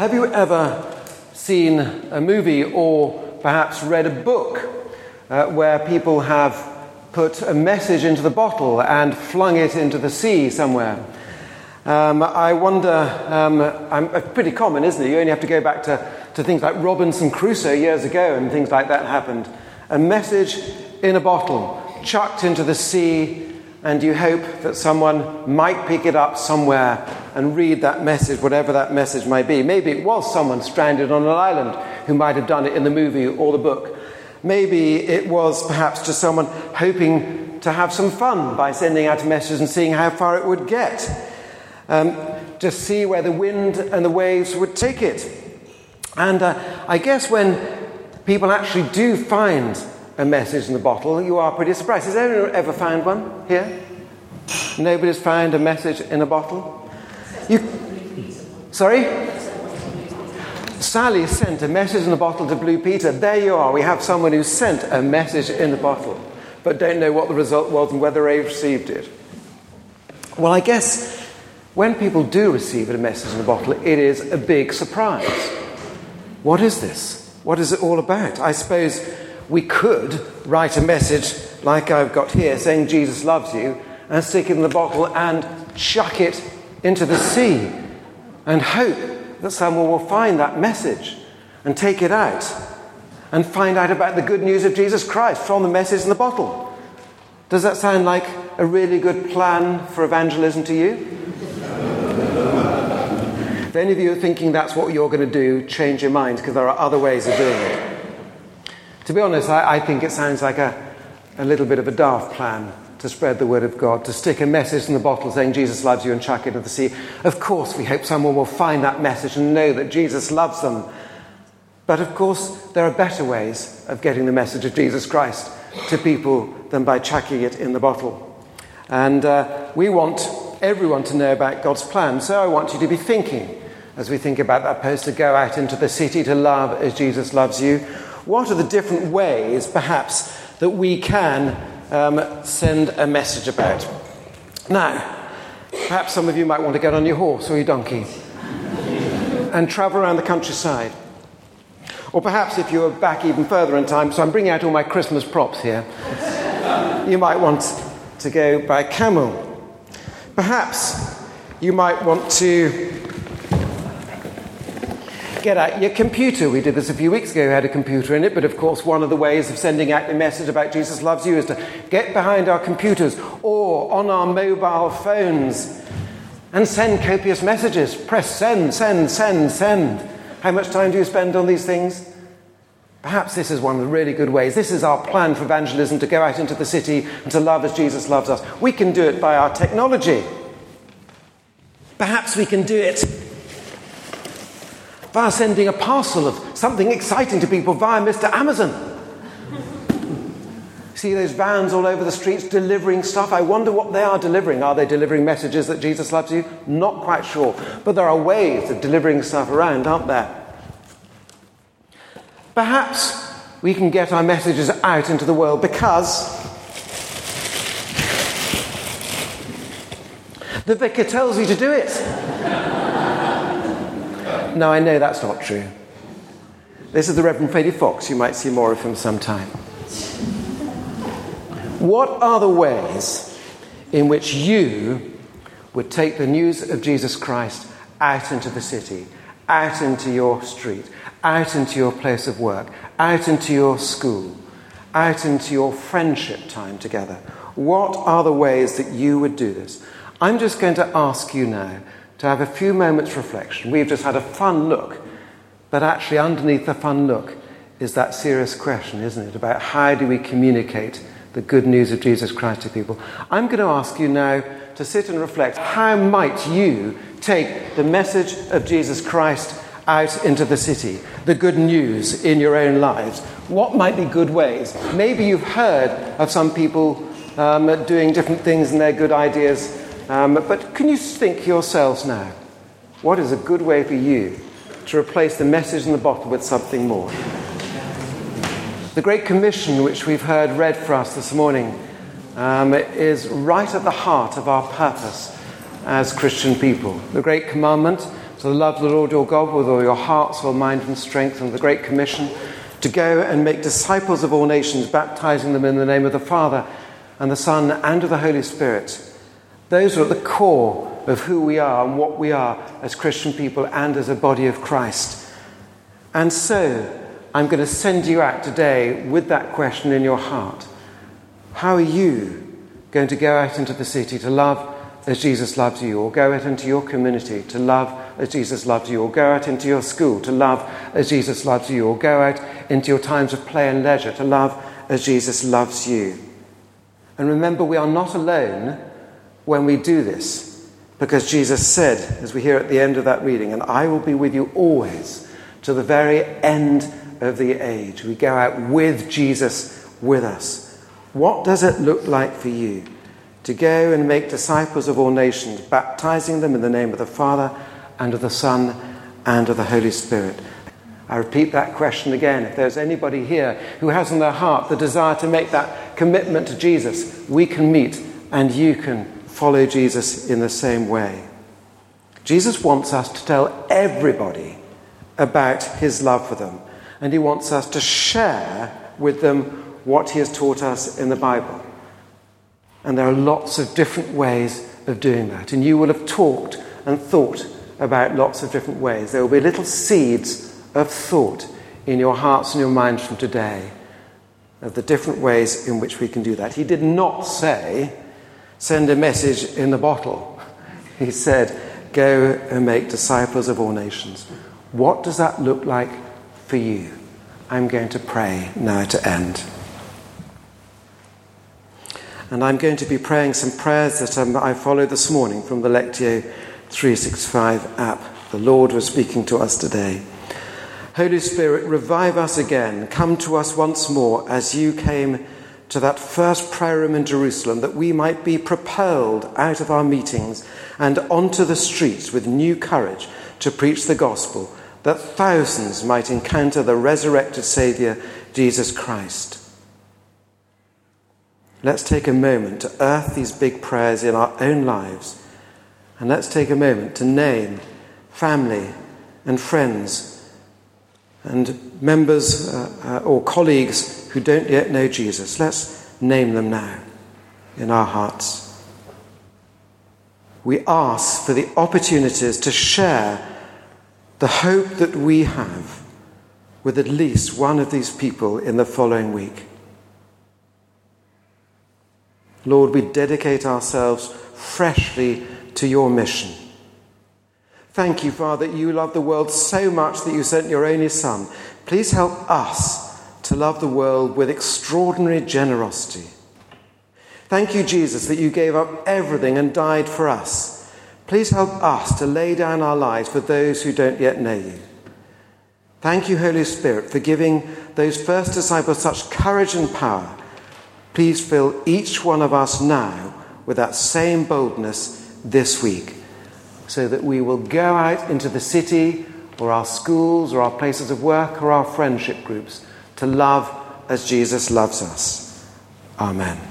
Have you ever seen a movie or perhaps read a book uh, where people have put a message into the bottle and flung it into the sea somewhere? Um, I wonder, um, I'm, uh, pretty common, isn't it? You only have to go back to, to things like Robinson Crusoe years ago and things like that happened. A message in a bottle, chucked into the sea, and you hope that someone might pick it up somewhere and read that message, whatever that message might be. Maybe it was someone stranded on an island who might have done it in the movie or the book. Maybe it was perhaps just someone hoping to have some fun by sending out a message and seeing how far it would get. Um, just see where the wind and the waves would take it. And uh, I guess when people actually do find a message in the bottle, you are pretty surprised. Has anyone ever found one here? Nobody's found a message in a bottle? You, sorry? Sally sent a message in a bottle to Blue Peter. There you are. We have someone who sent a message in a bottle, but don't know what the result was and whether they received it. Well, I guess when people do receive a message in a bottle, it is a big surprise. What is this? What is it all about? I suppose we could write a message like I've got here saying Jesus loves you and stick it in the bottle and chuck it into the sea and hope that someone will find that message and take it out and find out about the good news of Jesus Christ from the message in the bottle. Does that sound like a really good plan for evangelism to you? if any of you are thinking that's what you're going to do, change your mind because there are other ways of doing it. To be honest, I, I think it sounds like a, a little bit of a daft plan to spread the word of God, to stick a message in the bottle saying Jesus loves you and chuck it into the sea. Of course, we hope someone will find that message and know that Jesus loves them. But of course, there are better ways of getting the message of Jesus Christ to people than by chucking it in the bottle. And uh, we want everyone to know about God's plan. So I want you to be thinking, as we think about that post, to go out into the city to love as Jesus loves you what are the different ways, perhaps, that we can um, send a message about? Now, perhaps some of you might want to get on your horse or your donkey and travel around the countryside. Or perhaps if you're back even further in time, so I'm bringing out all my Christmas props here, you might want to go by camel. Perhaps you might want to get out your computer. We did this a few weeks ago, we had a computer in it, but of course, one of the ways of sending out the message about Jesus loves you is to get behind our computers or on our mobile phones and send copious messages. Press send, send, send, send. How much time do you spend on these things? Perhaps this is one of the really good ways. This is our plan for evangelism to go out into the city and to love as Jesus loves us. We can do it by our technology. Perhaps we can do it via sending a parcel of something exciting to people via Mr. Amazon. See those vans all over the streets delivering stuff? I wonder what they are delivering. Are they delivering messages that Jesus loves you? Not quite sure. But there are ways of delivering stuff around, aren't there? Perhaps we can get our messages out into the world because the vicar tells you to do it. No, I know that's not true. This is the Reverend Freddie Fox. You might see more of him sometime. What are the ways in which you would take the news of Jesus Christ out into the city, out into your street, out into your place of work, out into your school, out into your friendship time together? What are the ways that you would do this? I'm just going to ask you now to have a few moments' reflection. We've just had a fun look, but actually, underneath the fun look is that serious question, isn't it? About how do we communicate the good news of Jesus Christ to people? I'm going to ask you now to sit and reflect. How might you take the message of Jesus Christ out into the city, the good news in your own lives? What might be good ways? Maybe you've heard of some people um, doing different things and their good ideas um, but can you think yourselves now, what is a good way for you to replace the message in the bottle with something more? The Great Commission, which we've heard read for us this morning, um, is right at the heart of our purpose as Christian people. The Great Commandment, to love the Lord your God with all your heart, soul, mind, and strength, and the Great Commission to go and make disciples of all nations, baptizing them in the name of the Father and the Son and of the Holy Spirit. Those are at the core of who we are and what we are as Christian people and as a body of Christ. And so, I'm going to send you out today with that question in your heart. How are you going to go out into the city to love as Jesus loves you, or go out into your community to love as Jesus loves you, or go out into your school to love as Jesus loves you, or go out into your times of play and leisure to love as Jesus loves you. And remember, we are not alone when we do this, because Jesus said, as we hear at the end of that reading, and I will be with you always to the very end of the age. We go out with Jesus with us. What does it look like for you? to go and make disciples of all nations, baptizing them in the name of the Father and of the Son and of the Holy Spirit. I repeat that question again. If there's anybody here who has in their heart the desire to make that commitment to Jesus, we can meet and you can follow Jesus in the same way. Jesus wants us to tell everybody about his love for them, and he wants us to share with them what he has taught us in the Bible. And there are lots of different ways of doing that. And you will have talked and thought about lots of different ways. There will be little seeds of thought in your hearts and your minds from today of the different ways in which we can do that. He did not say, send a message in the bottle. He said, go and make disciples of all nations. What does that look like for you? I'm going to pray now to end. And I'm going to be praying some prayers that um, I followed this morning from the Lectio 365 app. The Lord was speaking to us today. Holy Spirit, revive us again. Come to us once more as you came to that first prayer room in Jerusalem, that we might be propelled out of our meetings and onto the streets with new courage to preach the gospel, that thousands might encounter the resurrected Saviour, Jesus Christ. Let's take a moment to earth these big prayers in our own lives. And let's take a moment to name family and friends and members uh, uh, or colleagues who don't yet know Jesus. Let's name them now in our hearts. We ask for the opportunities to share the hope that we have with at least one of these people in the following week. Lord, we dedicate ourselves freshly to your mission. Thank you, Father, you love the world so much that you sent your only Son. Please help us to love the world with extraordinary generosity. Thank you, Jesus, that you gave up everything and died for us. Please help us to lay down our lives for those who don't yet know you. Thank you, Holy Spirit, for giving those first disciples such courage and power Please fill each one of us now with that same boldness this week so that we will go out into the city or our schools or our places of work or our friendship groups to love as Jesus loves us. Amen.